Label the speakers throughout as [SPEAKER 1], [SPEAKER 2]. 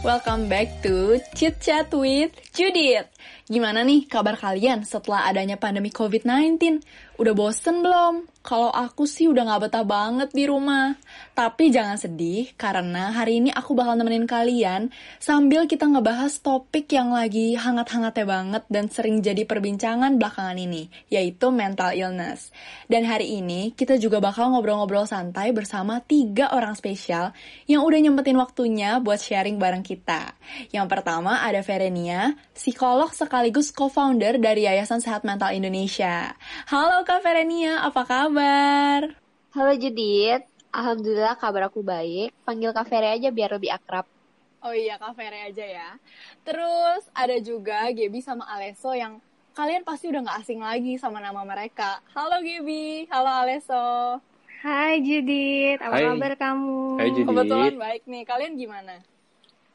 [SPEAKER 1] welcome back to Chit Chat with Judith. Gimana nih kabar kalian setelah adanya pandemi COVID-19? Udah bosen belum? Kalau aku sih udah gak betah banget di rumah. Tapi jangan sedih, karena hari ini aku bakal nemenin kalian sambil kita ngebahas topik yang lagi hangat-hangatnya banget dan sering jadi perbincangan belakangan ini, yaitu mental illness. Dan hari ini kita juga bakal ngobrol-ngobrol santai bersama tiga orang spesial yang udah nyempetin waktunya buat sharing bareng kita. Yang pertama ada Verenia, psikolog sekaligus co-founder dari Yayasan Sehat Mental Indonesia. Halo Kak Verenia, apa kabar?
[SPEAKER 2] Halo Judith, Alhamdulillah kabar aku baik. Panggil Kak Fere aja biar lebih akrab.
[SPEAKER 1] Oh iya, Kak Fere aja ya. Terus ada juga Gebi sama Aleso yang kalian pasti udah gak asing lagi sama nama mereka. Halo Gebi, halo Aleso.
[SPEAKER 3] Hai Judith, apa Hai. kabar kamu?
[SPEAKER 4] Hai Judith.
[SPEAKER 1] Kebetulan baik nih, kalian gimana?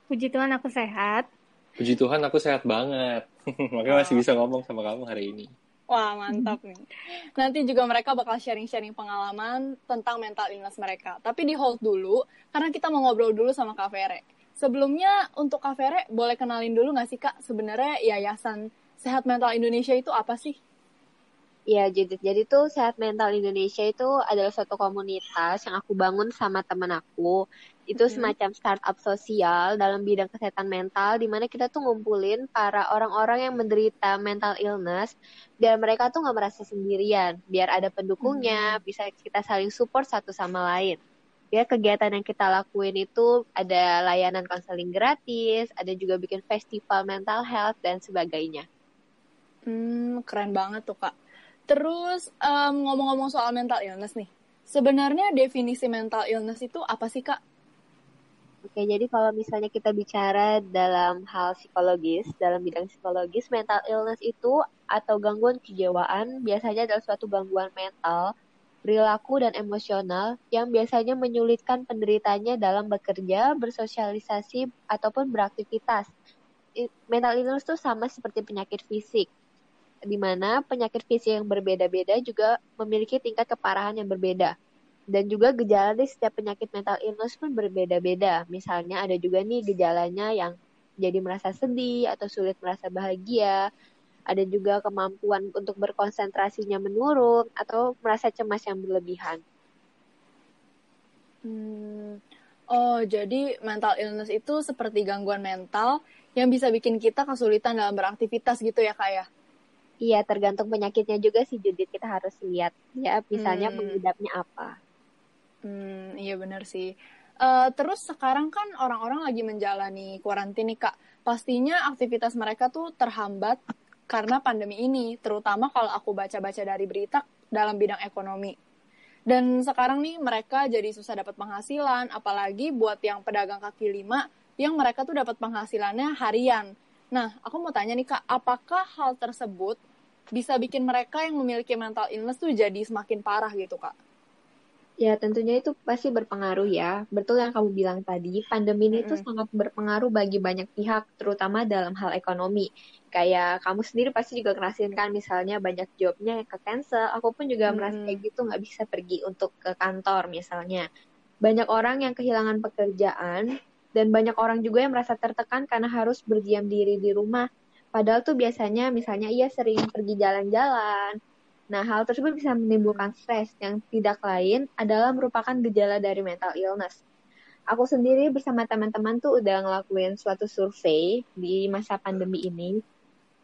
[SPEAKER 3] Puji Tuhan aku sehat.
[SPEAKER 4] Puji Tuhan aku sehat banget. Makanya oh. masih bisa ngomong sama kamu hari ini.
[SPEAKER 1] Wah, mantap nih. Nanti juga mereka bakal sharing-sharing pengalaman tentang mental illness mereka. Tapi di hold dulu, karena kita mau ngobrol dulu sama Kak Fere. Sebelumnya, untuk Kak Fere, boleh kenalin dulu nggak sih, Kak? Sebenarnya Yayasan Sehat Mental Indonesia itu apa sih?
[SPEAKER 2] Iya, jadi jadi tuh Sehat Mental Indonesia itu adalah suatu komunitas yang aku bangun sama teman aku. Itu mm-hmm. semacam startup sosial dalam bidang kesehatan mental di mana kita tuh ngumpulin para orang-orang yang menderita mental illness biar mereka tuh nggak merasa sendirian, biar ada pendukungnya, mm-hmm. bisa kita saling support satu sama lain. Ya kegiatan yang kita lakuin itu ada layanan konseling gratis, ada juga bikin festival mental health dan sebagainya.
[SPEAKER 1] Hmm, keren banget tuh kak Terus um, ngomong-ngomong soal mental illness nih, sebenarnya definisi mental illness itu apa sih kak?
[SPEAKER 2] Oke, jadi kalau misalnya kita bicara dalam hal psikologis, dalam bidang psikologis, mental illness itu atau gangguan kejiwaan biasanya adalah suatu gangguan mental, perilaku dan emosional yang biasanya menyulitkan penderitanya dalam bekerja, bersosialisasi, ataupun beraktivitas. Mental illness itu sama seperti penyakit fisik di mana penyakit fisik yang berbeda-beda juga memiliki tingkat keparahan yang berbeda. Dan juga gejala di setiap penyakit mental illness pun berbeda-beda. Misalnya ada juga nih gejalanya yang jadi merasa sedih atau sulit merasa bahagia. Ada juga kemampuan untuk berkonsentrasinya menurun atau merasa cemas yang berlebihan.
[SPEAKER 1] Hmm. Oh, jadi mental illness itu seperti gangguan mental yang bisa bikin kita kesulitan dalam beraktivitas gitu ya, Kak ya?
[SPEAKER 2] Iya, tergantung penyakitnya juga sih Judit kita harus lihat ya, misalnya hmm. pengidapnya apa.
[SPEAKER 1] Hmm, iya benar sih. Uh, terus sekarang kan orang-orang lagi menjalani kuarantin nih kak. Pastinya aktivitas mereka tuh terhambat karena pandemi ini, terutama kalau aku baca-baca dari berita dalam bidang ekonomi. Dan sekarang nih mereka jadi susah dapat penghasilan, apalagi buat yang pedagang kaki lima yang mereka tuh dapat penghasilannya harian. Nah, aku mau tanya nih Kak, apakah hal tersebut bisa bikin mereka yang memiliki mental illness tuh jadi semakin parah gitu Kak?
[SPEAKER 2] Ya tentunya itu pasti berpengaruh ya. Betul yang kamu bilang tadi, pandemi ini mm-hmm. sangat berpengaruh bagi banyak pihak, terutama dalam hal ekonomi. Kayak kamu sendiri pasti juga ngerasin kan, misalnya banyak jobnya yang ke cancel. Aku pun juga mm-hmm. merasa kayak gitu nggak bisa pergi untuk ke kantor misalnya. Banyak orang yang kehilangan pekerjaan dan banyak orang juga yang merasa tertekan karena harus berdiam diri di rumah. Padahal tuh biasanya misalnya ia sering pergi jalan-jalan. Nah, hal tersebut bisa menimbulkan stres yang tidak lain adalah merupakan gejala dari mental illness. Aku sendiri bersama teman-teman tuh udah ngelakuin suatu survei di masa pandemi ini.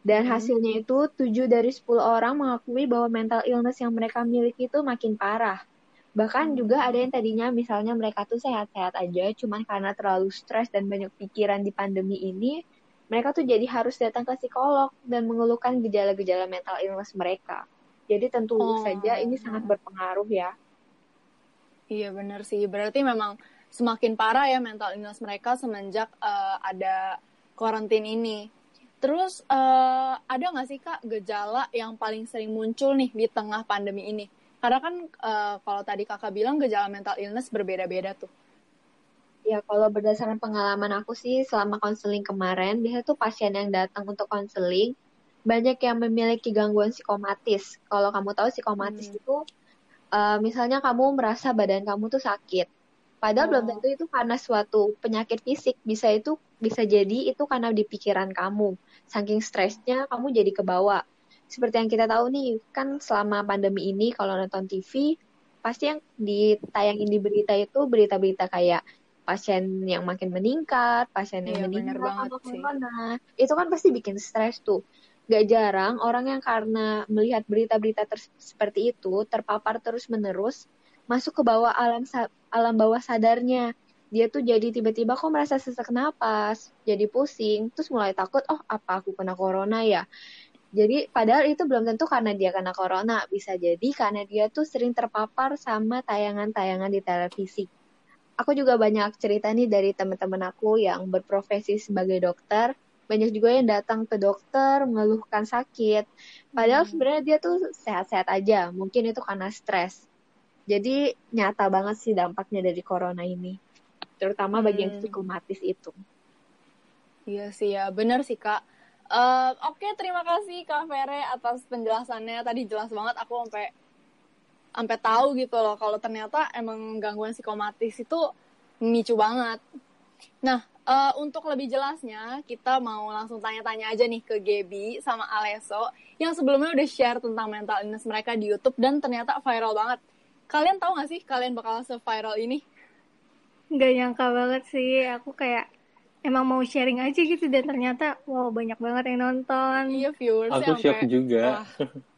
[SPEAKER 2] Dan hmm. hasilnya itu 7 dari 10 orang mengakui bahwa mental illness yang mereka miliki itu makin parah. Bahkan juga ada yang tadinya misalnya mereka tuh sehat-sehat aja, cuman karena terlalu stres dan banyak pikiran di pandemi ini, mereka tuh jadi harus datang ke psikolog dan mengeluhkan gejala-gejala mental illness mereka. Jadi tentu oh. saja ini sangat berpengaruh ya.
[SPEAKER 1] Iya benar sih, berarti memang semakin parah ya mental illness mereka semenjak uh, ada karantin ini. Terus uh, ada nggak sih kak gejala yang paling sering muncul nih di tengah pandemi ini? Karena kan uh, kalau tadi kakak bilang gejala mental illness berbeda-beda tuh.
[SPEAKER 2] Ya kalau berdasarkan pengalaman aku sih selama konseling kemarin, biasanya tuh pasien yang datang untuk konseling banyak yang memiliki gangguan psikomatis. Kalau kamu tahu psikomatis hmm. itu uh, misalnya kamu merasa badan kamu tuh sakit. Padahal
[SPEAKER 1] Oh.
[SPEAKER 2] belum tentu itu karena suatu penyakit fisik, bisa itu bisa jadi itu karena di pikiran kamu. Saking stresnya kamu jadi kebawa. Seperti yang kita tahu nih, kan selama pandemi ini kalau nonton TV pasti yang ditayangin di berita itu berita-berita kayak pasien yang makin meningkat, pasien yang
[SPEAKER 1] Iya, bener
[SPEAKER 2] meninggal karena corona. Itu kan pasti bikin stres tuh. Gak jarang orang yang karena melihat berita-berita seperti itu terpapar terus-menerus masuk ke bawah alam alam bawah sadarnya. Dia tuh jadi tiba-tiba kok merasa sesak napas, jadi pusing, terus mulai takut, oh apa aku kena corona ya? Jadi padahal itu belum tentu karena dia kena corona, bisa jadi karena dia tuh sering terpapar sama tayangan-tayangan di televisi. Aku juga banyak cerita nih dari teman-teman aku yang berprofesi sebagai dokter. Banyak juga yang datang ke dokter mengeluhkan sakit. Padahal
[SPEAKER 1] Hmm.
[SPEAKER 2] sebenarnya dia tuh sehat-sehat aja. Mungkin itu karena stres. Jadi nyata banget sih dampaknya dari corona ini. Terutama bagi yang
[SPEAKER 1] Hmm.
[SPEAKER 2] psikomatis itu.
[SPEAKER 1] Iya sih ya, bener sih kak. Eh, Oke, terima kasih Kak Vere atas penjelasannya. Tadi jelas banget aku sampai sampai tahu gitu loh kalau ternyata emang gangguan psikomatis itu memicu banget. Nah, eh, untuk lebih jelasnya kita mau langsung tanya-tanya aja nih ke Gaby sama Aleso yang sebelumnya udah share tentang mental illness mereka di YouTube dan ternyata viral banget. Kalian tahu gak sih kalian bakal se-viral ini?
[SPEAKER 3] Gak nyangka banget sih. Aku kayak emang mau sharing aja gitu dan ternyata wow banyak banget yang nonton.
[SPEAKER 1] Iya viewers
[SPEAKER 4] Aku shock juga.
[SPEAKER 1] Wah.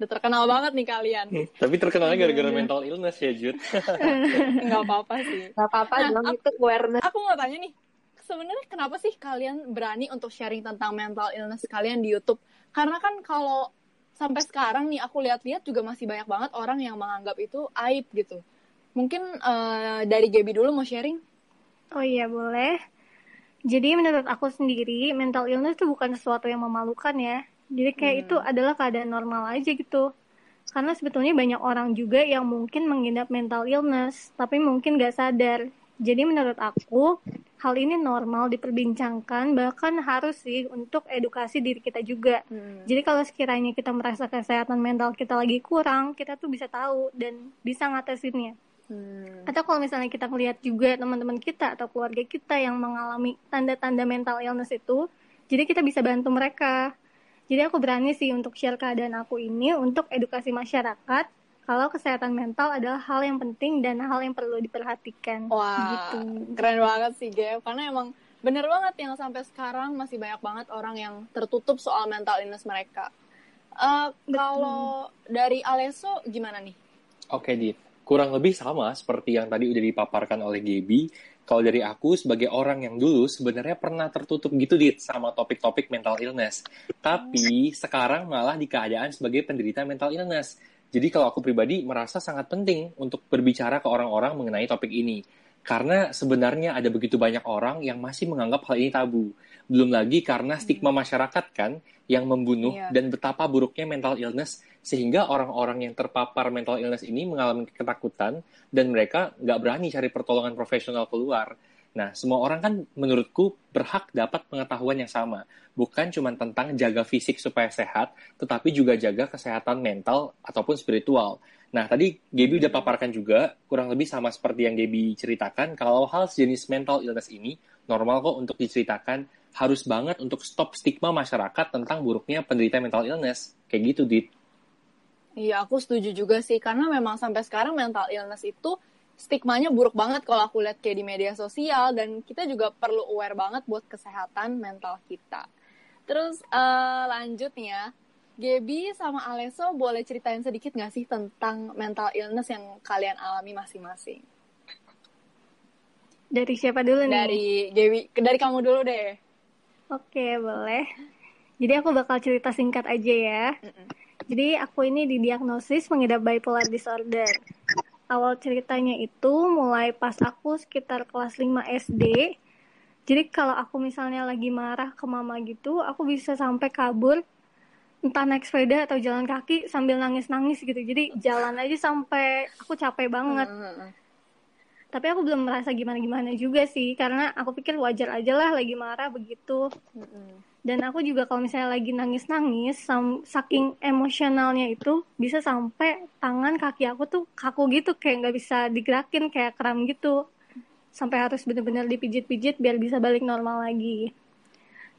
[SPEAKER 1] Udah terkenal banget nih kalian.
[SPEAKER 4] Tapi terkenalnya gara-gara
[SPEAKER 3] Iya.
[SPEAKER 4] mental illness ya, Jud.
[SPEAKER 1] Nggak apa-apa sih.
[SPEAKER 2] Gak apa-apa
[SPEAKER 1] Nah,
[SPEAKER 2] dong, itu awareness.
[SPEAKER 1] Aku mau tanya nih, sebenarnya kenapa sih kalian berani untuk sharing tentang mental illness kalian di YouTube? Karena kan kalau sampai sekarang nih aku lihat-lihat juga masih banyak banget orang yang menganggap itu aib gitu. Mungkin eh, dari Gaby dulu mau sharing?
[SPEAKER 3] Oh iya boleh. Jadi menurut aku sendiri mental illness itu bukan sesuatu yang memalukan ya. Jadi kayak
[SPEAKER 1] Hmm.
[SPEAKER 3] itu adalah keadaan normal aja gitu. Karena sebetulnya banyak orang juga yang mungkin mengidap mental illness, tapi mungkin gak sadar. Jadi menurut aku, hal ini normal diperbincangkan, bahkan harus sih untuk edukasi diri kita juga. Jadi kalau sekiranya kita merasa kesehatan mental kita lagi kurang, kita tuh bisa tahu dan bisa ngatasinnya.
[SPEAKER 1] Hmm.
[SPEAKER 3] Atau kalau misalnya kita melihat juga teman-teman kita atau keluarga kita yang mengalami tanda-tanda mental illness itu, jadi kita bisa bantu mereka. Jadi aku berani sih untuk share keadaan aku ini untuk edukasi masyarakat kalau kesehatan mental adalah hal yang penting dan hal yang perlu diperhatikan.
[SPEAKER 1] Wah,
[SPEAKER 3] Gitu.
[SPEAKER 1] keren banget sih Gav. Karena emang bener banget yang sampai sekarang masih banyak banget orang yang tertutup soal mental illness mereka. Eh, kalau dari Aleso gimana nih?
[SPEAKER 4] Oke, Dit. Kurang lebih sama seperti yang tadi udah dipaparkan oleh Gaby. Kalau dari aku sebagai orang yang dulu sebenarnya pernah tertutup gitu, Dit, sama topik-topik mental illness. Tapi sekarang malah di keadaan sebagai penderita mental illness. Jadi kalau aku pribadi merasa sangat penting untuk berbicara ke orang-orang mengenai topik ini. Karena sebenarnya ada begitu banyak orang yang masih menganggap hal ini tabu. Belum lagi karena stigma masyarakat kan yang membunuh
[SPEAKER 1] Iya.
[SPEAKER 4] dan betapa buruknya mental illness sehingga orang-orang yang terpapar mental illness ini mengalami ketakutan dan mereka nggak berani cari pertolongan profesional keluar. Nah, semua orang kan menurutku berhak dapat pengetahuan yang sama. Bukan cuma tentang jaga fisik supaya sehat, tetapi juga jaga kesehatan mental ataupun spiritual. Nah, tadi Gaby udah paparkan juga, kurang lebih sama seperti yang Gaby ceritakan, kalau hal sejenis mental illness ini normal kok untuk diceritakan, harus banget untuk stop stigma masyarakat tentang buruknya penderita mental illness. Kayak gitu, Dit.
[SPEAKER 1] Iya, aku setuju juga sih. Karena memang sampai sekarang mental illness itu stigmanya buruk banget kalau aku lihat kayak di media sosial. Dan kita juga perlu aware banget buat kesehatan mental kita. Terus eh, lanjut nih ya. Gaby sama Aleso boleh ceritain sedikit nggak sih tentang mental illness yang kalian alami masing-masing?
[SPEAKER 3] Dari siapa dulu nih?
[SPEAKER 1] Dari Gaby, dari kamu dulu deh.
[SPEAKER 3] Oke, boleh. Jadi aku bakal cerita singkat aja ya. Jadi aku ini didiagnosis mengidap bipolar disorder. Awal ceritanya itu mulai pas aku sekitar kelas 5 SD. Jadi kalau aku misalnya lagi marah ke mama gitu, aku bisa sampai kabur entah naik sepeda atau jalan kaki sambil nangis-nangis gitu. Jadi jalan aja sampai aku capek banget.
[SPEAKER 1] Heeh.
[SPEAKER 3] Tapi aku belum merasa gimana-gimana juga sih, karena aku pikir wajar aja lah lagi marah begitu.
[SPEAKER 1] Heeh.
[SPEAKER 3] Dan aku juga kalau misalnya lagi nangis-nangis, saking emosionalnya itu bisa sampai tangan kaki aku tuh kaku gitu, kayak nggak bisa digerakin, kayak kram gitu. Sampai harus bener-bener dipijit-pijit biar bisa balik normal lagi.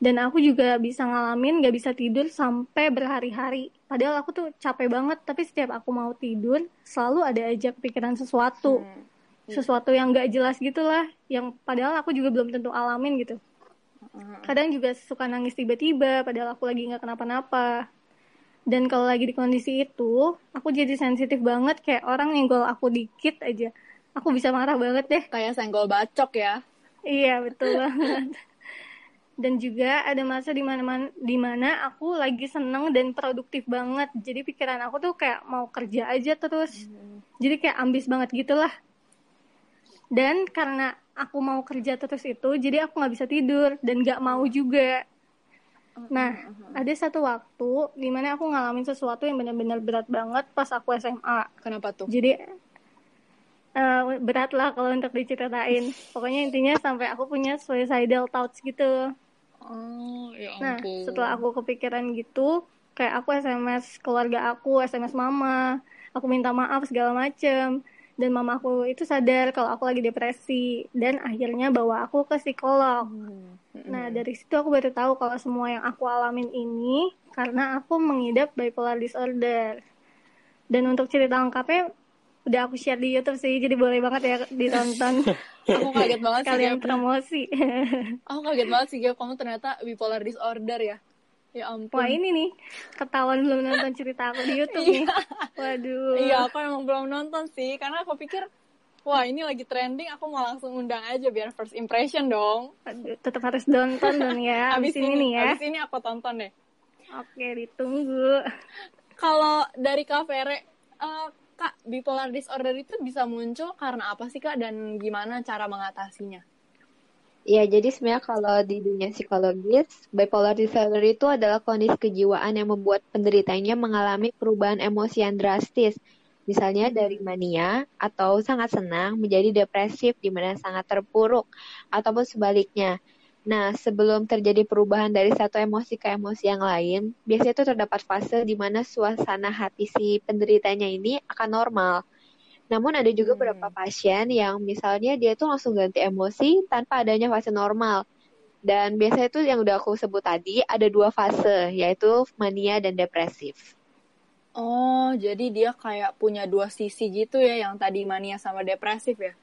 [SPEAKER 3] Dan aku juga bisa ngalamin gak bisa tidur sampai berhari-hari. Padahal aku tuh capek banget, tapi setiap aku mau tidur, selalu ada aja kepikiran sesuatu. Hmm. Sesuatu yang gak jelas gitulah, yang padahal aku juga belum tentu alamin gitu kadang juga suka nangis tiba-tiba padahal aku lagi nggak kenapa-napa. Dan kalau lagi di kondisi itu aku jadi sensitif banget kayak orang nyenggol aku dikit aja. Aku bisa marah banget deh.
[SPEAKER 1] Kayak senggol bacok ya.
[SPEAKER 3] Iya betul banget. Dan juga ada masa di mana di mana aku lagi seneng dan produktif banget. Jadi pikiran aku tuh kayak mau kerja aja terus. Hmm. jadi kayak ambis banget gitulah dan karena aku mau kerja terus itu jadi aku nggak bisa tidur dan nggak mau juga. Nah ada satu waktu di mana aku ngalamin sesuatu yang benar-benar berat banget pas aku SMA
[SPEAKER 1] kenapa tuh?
[SPEAKER 3] Jadi uh, berat lah kalau untuk diceritain. Pokoknya intinya sampai aku punya suicidal thoughts gitu.
[SPEAKER 1] Oh ya
[SPEAKER 3] nah setelah aku kepikiran gitu kayak aku SMS keluarga aku SMS mama aku minta maaf segala macem dan mamaku itu sadar kalau aku lagi depresi dan akhirnya bawa aku ke psikolog. Hmm. Nah dari situ aku baru tahu kalau semua yang aku alamin ini karena aku mengidap bipolar disorder. Dan untuk cerita lengkapnya udah aku share di YouTube sih, jadi boleh banget ya ditonton.
[SPEAKER 1] aku kaget banget
[SPEAKER 3] kalian sih, promosi.
[SPEAKER 1] aku kaget banget sih, kamu ternyata bipolar disorder ya. Ya ampun.
[SPEAKER 3] Wah ini nih ketahuan belum nonton cerita aku di YouTube nih. Iya. Waduh.
[SPEAKER 1] Iya aku emang belum nonton sih karena aku pikir wah ini lagi trending aku mau langsung undang aja biar first impression dong.
[SPEAKER 3] Aduh, tetap harus nonton dong ya. abis, abis ini, ini nih ya.
[SPEAKER 1] Abis ini aku tonton deh.
[SPEAKER 3] Oke ditunggu.
[SPEAKER 1] Kalau dari Kak Fere, uh, Kak bipolar disorder itu bisa muncul karena apa sih Kak dan gimana cara mengatasinya?
[SPEAKER 2] Ya, jadi sebenarnya kalau di dunia psikologis, bipolar disorder itu adalah kondisi kejiwaan yang membuat penderitanya mengalami perubahan emosi yang drastis. Misalnya dari mania atau sangat senang menjadi depresif di mana sangat terpuruk ataupun sebaliknya. Nah, sebelum terjadi perubahan dari satu emosi ke emosi yang lain, biasanya itu terdapat fase di mana suasana hati si penderitanya ini akan normal namun ada juga hmm. beberapa pasien yang misalnya dia tuh langsung ganti emosi tanpa adanya fase normal. Dan biasanya itu yang udah aku sebut tadi ada dua fase, yaitu mania dan depresif.
[SPEAKER 1] Oh, jadi dia kayak punya dua sisi gitu ya, yang tadi mania sama depresif ya?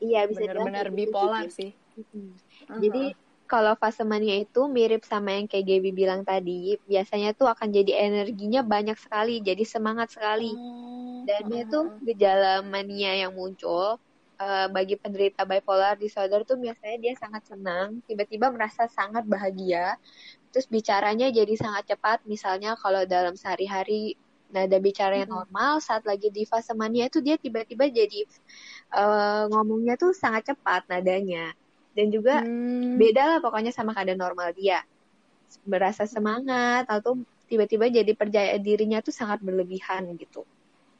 [SPEAKER 2] Iya, bisa
[SPEAKER 1] benar-benar gitu bipolar sih.
[SPEAKER 2] Hmm. Uh-huh. Jadi kalau fase mania itu mirip sama yang kayak Gaby bilang tadi, biasanya tuh akan jadi energinya banyak sekali, jadi semangat sekali. Oh, Dan itu gejala mania yang muncul uh, bagi penderita bipolar disorder tuh biasanya dia sangat senang, tiba-tiba merasa sangat bahagia, terus bicaranya jadi sangat cepat. Misalnya kalau dalam sehari-hari nada bicaranya normal, saat lagi di fase mania itu dia tiba-tiba jadi uh, ngomongnya tuh sangat cepat nadanya dan juga hmm. beda lah pokoknya sama keadaan normal dia. Berasa semangat atau tiba-tiba jadi percaya dirinya tuh sangat berlebihan gitu.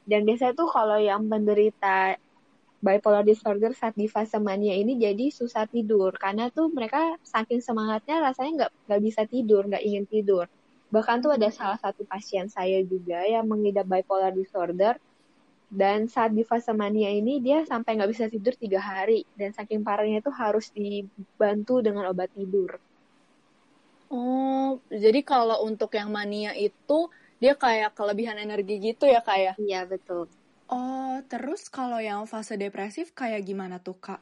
[SPEAKER 2] Dan biasanya tuh kalau yang menderita bipolar disorder saat di fase mania ini jadi susah tidur. Karena tuh mereka saking semangatnya rasanya nggak nggak bisa tidur nggak ingin tidur. Bahkan tuh ada salah satu pasien saya juga yang mengidap bipolar disorder dan saat di fase mania ini dia sampai nggak bisa tidur tiga hari dan saking parahnya itu harus dibantu dengan obat tidur.
[SPEAKER 1] Oh, jadi kalau untuk yang mania itu dia kayak kelebihan energi gitu ya kayak?
[SPEAKER 2] Ya? Iya betul.
[SPEAKER 1] Oh, terus kalau yang fase depresif kayak gimana tuh kak?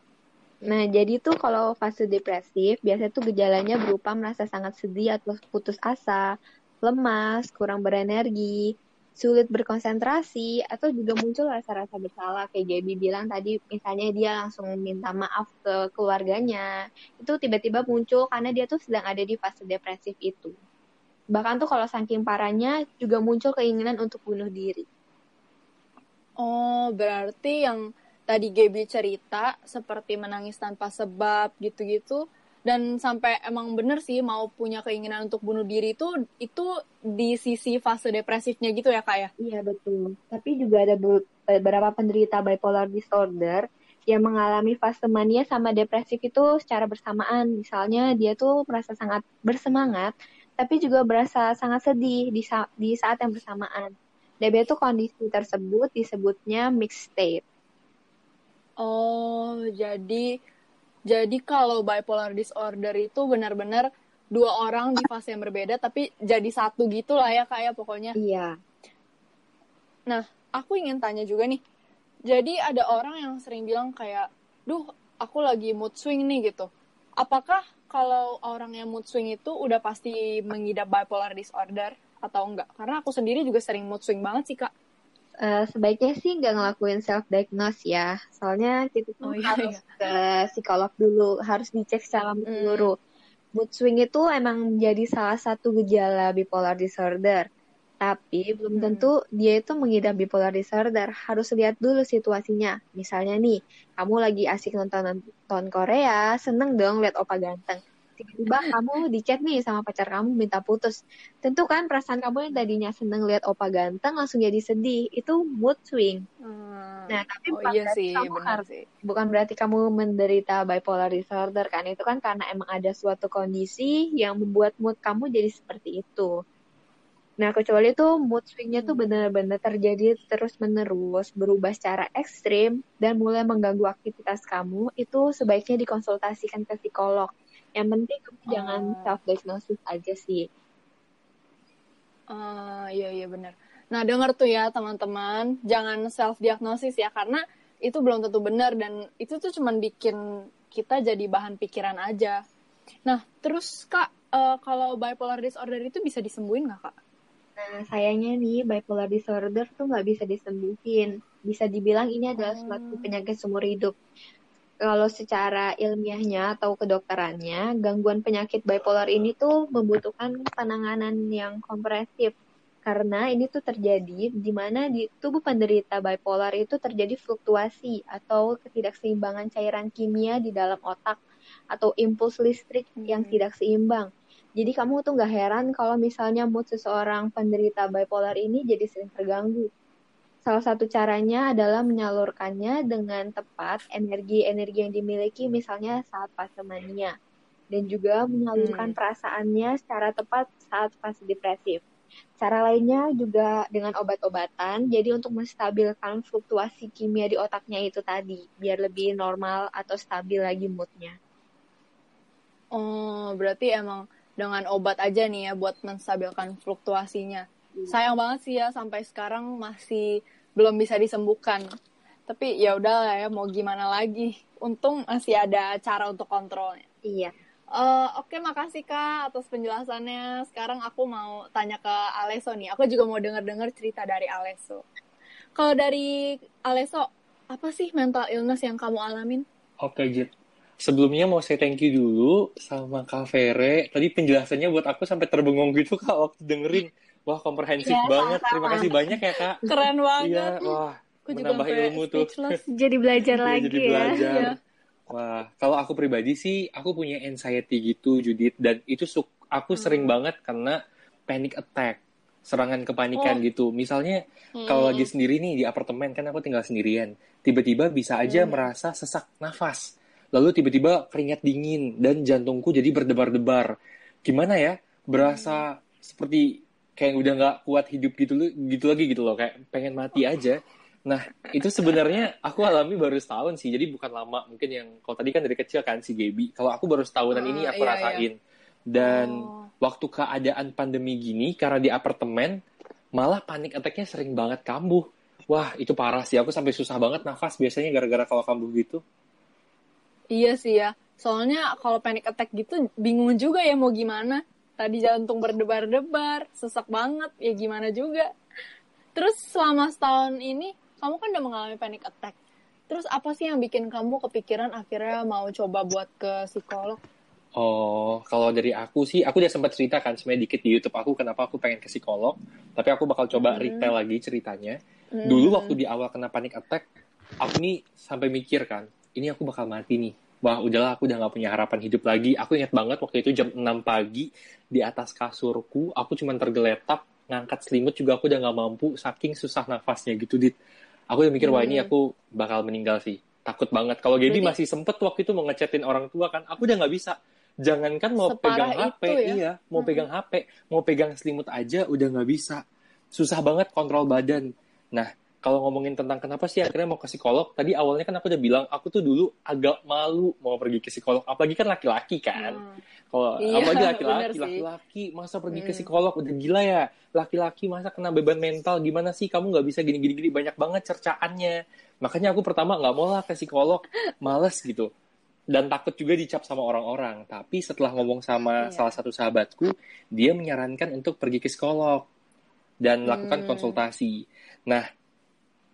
[SPEAKER 2] Nah, jadi tuh kalau fase depresif biasanya tuh gejalanya berupa merasa sangat sedih atau putus asa, lemas, kurang berenergi, sulit berkonsentrasi atau juga muncul rasa-rasa bersalah kayak Gaby bilang tadi misalnya dia langsung minta maaf ke keluarganya itu tiba-tiba muncul karena dia tuh sedang ada di fase depresif itu. Bahkan tuh kalau saking parahnya juga muncul keinginan untuk bunuh diri.
[SPEAKER 1] Oh berarti yang tadi Gaby cerita seperti menangis tanpa sebab gitu-gitu dan sampai emang bener sih mau punya keinginan untuk bunuh diri itu itu di sisi fase depresifnya gitu ya kak ya
[SPEAKER 2] iya betul tapi juga ada beberapa penderita bipolar disorder yang mengalami fase mania sama depresif itu secara bersamaan. Misalnya dia tuh merasa sangat bersemangat, tapi juga berasa sangat sedih di, sa di saat yang bersamaan. DB itu kondisi tersebut disebutnya mixed state.
[SPEAKER 1] Oh, jadi jadi kalau bipolar disorder itu benar-benar dua orang di fase yang berbeda tapi jadi satu gitu lah ya kayak ya, pokoknya.
[SPEAKER 2] Iya.
[SPEAKER 1] Nah, aku ingin tanya juga nih. Jadi ada orang yang sering bilang kayak, "Duh, aku lagi mood swing nih" gitu. Apakah kalau orang yang mood swing itu udah pasti mengidap bipolar disorder atau enggak? Karena aku sendiri juga sering mood swing banget sih, Kak.
[SPEAKER 2] Uh, sebaiknya sih nggak ngelakuin self diagnose ya soalnya kita tuh oh, iya, harus iya. ke psikolog dulu harus dicek secara hmm. menyeluruh mm. mood swing itu emang menjadi salah satu gejala bipolar disorder tapi belum hmm. tentu dia itu mengidap bipolar disorder. Harus lihat dulu situasinya. Misalnya nih, kamu lagi asik nonton nonton Korea, seneng dong lihat opa ganteng. Tiba-tiba kamu di chat nih sama pacar kamu minta putus. Tentu kan perasaan kamu yang tadinya seneng lihat opa ganteng langsung jadi sedih. Itu mood swing. Hmm. Nah, tapi
[SPEAKER 1] oh, iya sih, kamu harus,
[SPEAKER 2] sih. bukan berarti kamu menderita bipolar disorder kan. Itu kan karena emang ada suatu kondisi yang membuat mood kamu jadi seperti itu. Nah, kecuali itu mood swingnya tuh benar-benar terjadi terus-menerus, berubah secara ekstrim, dan mulai mengganggu aktivitas kamu, itu sebaiknya dikonsultasikan ke psikolog. Yang penting kamu uh, jangan self-diagnosis aja sih.
[SPEAKER 1] Uh, iya, iya benar. Nah, dengar tuh ya teman-teman, jangan self-diagnosis ya, karena itu belum tentu benar, dan itu tuh cuma bikin kita jadi bahan pikiran aja. Nah, terus Kak, uh, kalau bipolar disorder itu bisa disembuhin nggak Kak?
[SPEAKER 2] Nah, sayangnya nih bipolar disorder tuh nggak bisa disembuhin. Bisa dibilang ini adalah suatu oh. penyakit seumur hidup. Kalau secara ilmiahnya atau kedokterannya, gangguan penyakit bipolar ini tuh membutuhkan penanganan yang kompresif. Karena ini tuh terjadi di mana di tubuh penderita bipolar itu terjadi fluktuasi atau ketidakseimbangan cairan kimia di dalam otak atau impuls listrik yang hmm. tidak seimbang jadi kamu tuh nggak heran kalau misalnya mood seseorang penderita bipolar ini jadi sering terganggu. Salah satu caranya adalah menyalurkannya dengan tepat energi-energi yang dimiliki misalnya saat fase mania. Dan juga menyalurkan hmm. perasaannya secara tepat saat fase depresif. Cara lainnya juga dengan obat-obatan, jadi untuk menstabilkan fluktuasi kimia di otaknya itu tadi, biar lebih normal atau stabil lagi moodnya.
[SPEAKER 1] Oh, berarti emang dengan obat aja nih ya buat menstabilkan fluktuasinya. Hmm. Sayang banget sih ya sampai sekarang masih belum bisa disembuhkan. Tapi ya udah ya mau gimana lagi. Untung masih ada cara untuk kontrolnya.
[SPEAKER 2] Iya.
[SPEAKER 1] Uh, Oke, okay, makasih Kak atas penjelasannya. Sekarang aku mau tanya ke Aleso nih. Aku juga mau denger-dengar cerita dari Aleso. Kalau dari Aleso, apa sih mental illness yang kamu alamin?
[SPEAKER 4] Oke, okay, Jit sebelumnya mau saya thank you dulu sama Kak Vere. Tadi penjelasannya buat aku sampai terbengong gitu Kak waktu dengerin. Wah, komprehensif ya, banget. Sama. Terima kasih banyak ya Kak.
[SPEAKER 1] Keren banget.
[SPEAKER 4] Iya, wah. Aku menambah ilmu tuh.
[SPEAKER 3] Jadi belajar iya, lagi
[SPEAKER 4] jadi ya. Belajar. Ya. Wah, kalau aku pribadi sih, aku punya anxiety gitu, Judith. Dan itu aku hmm. sering banget karena panic attack serangan kepanikan oh. gitu. Misalnya hmm. kalau lagi sendiri nih di apartemen kan aku tinggal sendirian, tiba-tiba bisa aja hmm. merasa sesak nafas lalu tiba-tiba keringat dingin dan jantungku jadi berdebar-debar. Gimana ya? Berasa hmm. seperti kayak udah nggak kuat hidup gitu gitu lagi gitu loh, kayak pengen mati aja. Nah, itu sebenarnya aku alami baru setahun sih. Jadi bukan lama. Mungkin yang kalau tadi kan dari kecil kan si Gaby. Kalau aku baru setahunan uh, ini aku iya, iya. rasain. Iya. Dan oh. waktu keadaan pandemi gini karena di apartemen malah panik attack-nya sering banget kambuh. Wah, itu parah sih. Aku sampai susah banget nafas biasanya gara-gara kalau kambuh gitu.
[SPEAKER 1] Iya sih ya. Soalnya kalau panic attack gitu bingung juga ya mau gimana. Tadi jantung berdebar-debar, sesak banget, ya gimana juga. Terus selama setahun ini, kamu kan udah mengalami panic attack. Terus apa sih yang bikin kamu kepikiran akhirnya mau coba buat ke psikolog?
[SPEAKER 4] Oh, kalau dari aku sih, aku udah sempat cerita kan sebenarnya dikit di YouTube aku kenapa aku pengen ke psikolog. Tapi aku bakal coba mm. retail lagi ceritanya. Mm. Dulu waktu di awal kena panic attack, aku nih sampai mikir kan, ini aku bakal mati nih. Wah, udahlah aku udah gak punya harapan hidup lagi. Aku ingat banget waktu itu jam 6 pagi di atas kasurku, aku cuma tergeletak, ngangkat selimut juga aku udah gak mampu, saking susah nafasnya gitu, Dit. Aku udah mikir, hmm. wah ini hmm. aku bakal meninggal sih. takut banget. Kalau
[SPEAKER 1] Berarti-
[SPEAKER 4] masih sempet waktu itu mau ngechatin orang tua kan, aku udah nggak bisa. Jangankan mau
[SPEAKER 1] Separah
[SPEAKER 4] pegang HP,
[SPEAKER 1] ya?
[SPEAKER 4] iya, mau
[SPEAKER 1] Hmm.
[SPEAKER 4] pegang HP, mau pegang selimut aja udah nggak bisa. Susah banget kontrol badan. Nah, kalau ngomongin tentang kenapa sih akhirnya mau ke psikolog, tadi awalnya kan aku udah bilang aku tuh dulu agak malu mau pergi ke psikolog, apalagi kan laki-laki kan.
[SPEAKER 1] Hmm.
[SPEAKER 4] Kalau
[SPEAKER 1] Iya,
[SPEAKER 4] apalagi laki-laki, laki-laki masa pergi ke
[SPEAKER 1] Hmm.
[SPEAKER 4] psikolog udah gila ya. Laki-laki masa kena beban mental gimana sih? Kamu nggak bisa gini-gini banyak banget cercaannya. Makanya aku pertama nggak mau lah ke psikolog, males gitu. Dan takut juga dicap sama orang-orang. Tapi setelah ngomong sama
[SPEAKER 1] Iya.
[SPEAKER 4] salah satu sahabatku, dia menyarankan untuk pergi ke psikolog dan melakukan
[SPEAKER 1] Hmm.
[SPEAKER 4] konsultasi. Nah,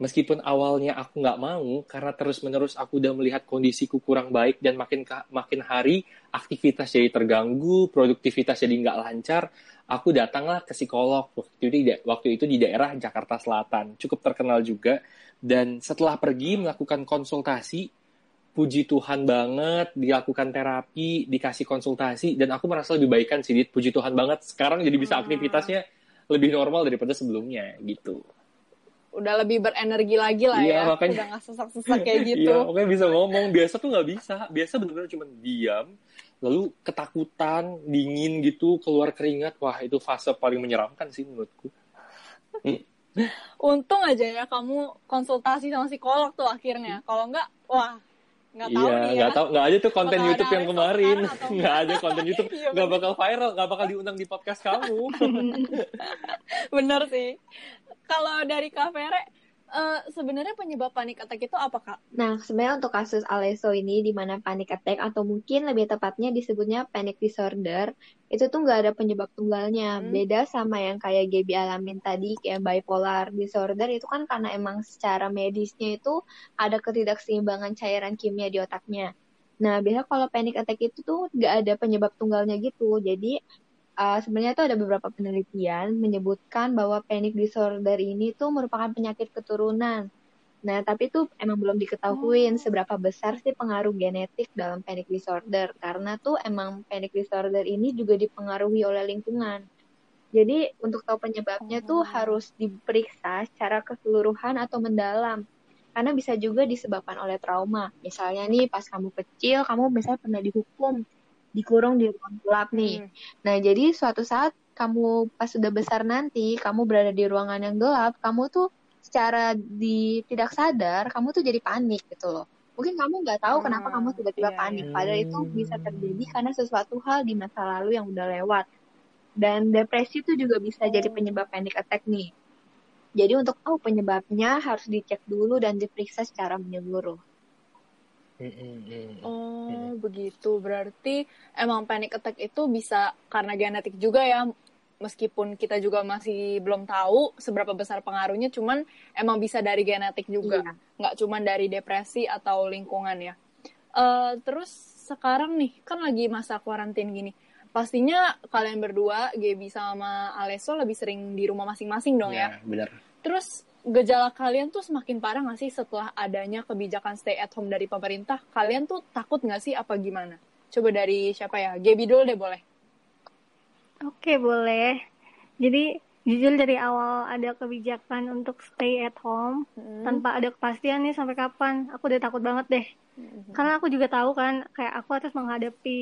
[SPEAKER 4] meskipun awalnya aku nggak mau karena terus-menerus aku udah melihat kondisiku kurang baik dan makin makin hari aktivitas jadi terganggu, produktivitas jadi nggak lancar, aku datanglah ke psikolog waktu itu di, waktu itu di daerah Jakarta Selatan, cukup terkenal juga. Dan setelah pergi melakukan konsultasi, puji Tuhan banget, dilakukan terapi, dikasih konsultasi, dan aku merasa lebih baikan sih, puji Tuhan banget. Sekarang jadi bisa aktivitasnya lebih normal daripada sebelumnya, gitu.
[SPEAKER 1] Udah lebih berenergi lagi lah
[SPEAKER 4] Iya,
[SPEAKER 1] ya.
[SPEAKER 4] makanya-
[SPEAKER 1] Udah gak sesak-sesak kayak gitu.
[SPEAKER 4] Iya, pokoknya bisa ngomong. Biasa tuh nggak bisa. Biasa bener-bener cuma diam, lalu ketakutan, dingin gitu, keluar keringat. Wah, itu fase paling menyeramkan sih menurutku.
[SPEAKER 1] Untung aja ya kamu konsultasi sama psikolog tuh akhirnya. Kalau enggak, wah, nggak tahu
[SPEAKER 4] iya,
[SPEAKER 1] nih ya.
[SPEAKER 4] nggak tahu, nggak ada tuh konten
[SPEAKER 1] Bakal
[SPEAKER 4] YouTube yang kemarin.
[SPEAKER 1] atau
[SPEAKER 4] Nggak ada konten YouTube,
[SPEAKER 1] Iya,
[SPEAKER 4] nggak bakal viral, nggak bakal diundang di podcast kamu.
[SPEAKER 1] Bener sih. Kalau dari Kak Vere, eh, sebenarnya penyebab panik attack itu apa Kak?
[SPEAKER 2] Nah, sebenarnya untuk kasus Aleso ini, di mana panic attack atau mungkin lebih tepatnya disebutnya panic disorder, itu tuh nggak ada penyebab tunggalnya.
[SPEAKER 1] Hmm.
[SPEAKER 2] Beda sama yang kayak Gaby alamin tadi, kayak bipolar disorder, itu kan karena emang secara medisnya itu ada ketidakseimbangan cairan kimia di otaknya. Nah, biasanya kalau panic attack itu tuh nggak ada penyebab tunggalnya gitu. Jadi, uh, sebenarnya tuh ada beberapa penelitian menyebutkan bahwa panic disorder ini tuh merupakan penyakit keturunan. Nah, tapi itu emang belum diketahuin seberapa besar sih pengaruh genetik dalam panic disorder. Karena tuh emang panic disorder ini juga dipengaruhi oleh lingkungan. Jadi, untuk tahu penyebabnya tuh
[SPEAKER 1] Oh.
[SPEAKER 2] harus diperiksa secara keseluruhan atau mendalam. Karena bisa juga disebabkan oleh trauma. Misalnya nih, pas kamu kecil, kamu misalnya pernah dihukum, dikurung di ruang gelap nih.
[SPEAKER 1] Hmm.
[SPEAKER 2] Nah, jadi suatu saat kamu pas sudah besar nanti, kamu berada di ruangan yang gelap, kamu tuh secara di tidak sadar, kamu tuh jadi panik gitu loh. Mungkin kamu nggak tahu kenapa
[SPEAKER 1] Hmm,
[SPEAKER 2] kamu tiba-tiba
[SPEAKER 1] iya,
[SPEAKER 2] panik,
[SPEAKER 4] iya.
[SPEAKER 2] padahal itu bisa terjadi karena sesuatu hal di masa lalu yang udah lewat. Dan depresi itu juga bisa jadi penyebab panic attack nih. Jadi untuk tahu penyebabnya harus dicek dulu dan diperiksa secara menyeluruh.
[SPEAKER 1] Oh, begitu. Berarti emang panic attack itu bisa karena genetik juga ya. Meskipun kita juga masih belum tahu seberapa besar pengaruhnya, cuman emang bisa dari genetik juga.
[SPEAKER 2] Iya.
[SPEAKER 1] Nggak cuman dari depresi atau lingkungan ya. Eh, terus sekarang nih, kan lagi masa kuarantin gini. Pastinya kalian berdua, Gaby sama Aleso lebih sering di rumah masing-masing dong ya.
[SPEAKER 4] Ya, benar.
[SPEAKER 1] Terus gejala kalian tuh semakin parah nggak sih setelah adanya kebijakan stay at home dari pemerintah? Kalian tuh takut nggak sih apa gimana? Coba dari siapa ya? Gaby dulu deh boleh.
[SPEAKER 3] Oke, boleh. Jadi, jujur dari awal ada kebijakan untuk stay at home, tanpa ada kepastian nih sampai kapan, aku udah takut banget deh. Karena aku juga tahu kan, kayak aku harus menghadapi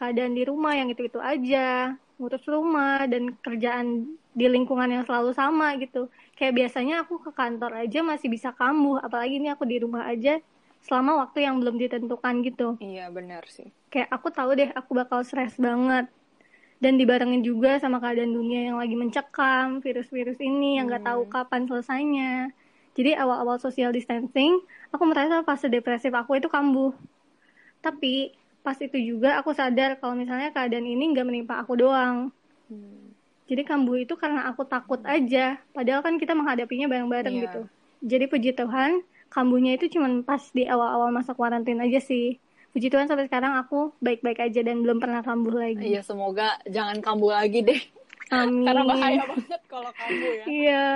[SPEAKER 3] keadaan di rumah yang itu-itu aja, ngurus rumah, dan kerjaan di lingkungan yang selalu sama gitu. Kayak biasanya aku ke kantor aja masih bisa kambuh, apalagi ini aku di rumah aja selama waktu yang belum ditentukan gitu.
[SPEAKER 1] Iya benar sih.
[SPEAKER 3] kayak aku tahu deh aku bakal stres banget. Dan dibarengin juga sama keadaan dunia yang lagi mencekam virus-virus ini yang nggak tahu kapan selesainya. Jadi awal-awal social distancing aku merasa fase depresif aku itu kambuh. Tapi pas itu juga aku sadar kalau misalnya keadaan ini nggak menimpa aku doang jadi kambuh itu karena aku takut aja padahal kan kita menghadapinya bareng-bareng
[SPEAKER 1] Iya.
[SPEAKER 3] gitu jadi puji Tuhan kambuhnya itu cuma pas di awal-awal masa kuarantin aja sih puji Tuhan sampai sekarang aku baik-baik aja dan belum pernah kambuh lagi
[SPEAKER 1] Iya semoga jangan kambuh lagi deh.
[SPEAKER 3] amin
[SPEAKER 1] Karena bahaya banget kalau kambuh ya.
[SPEAKER 3] iya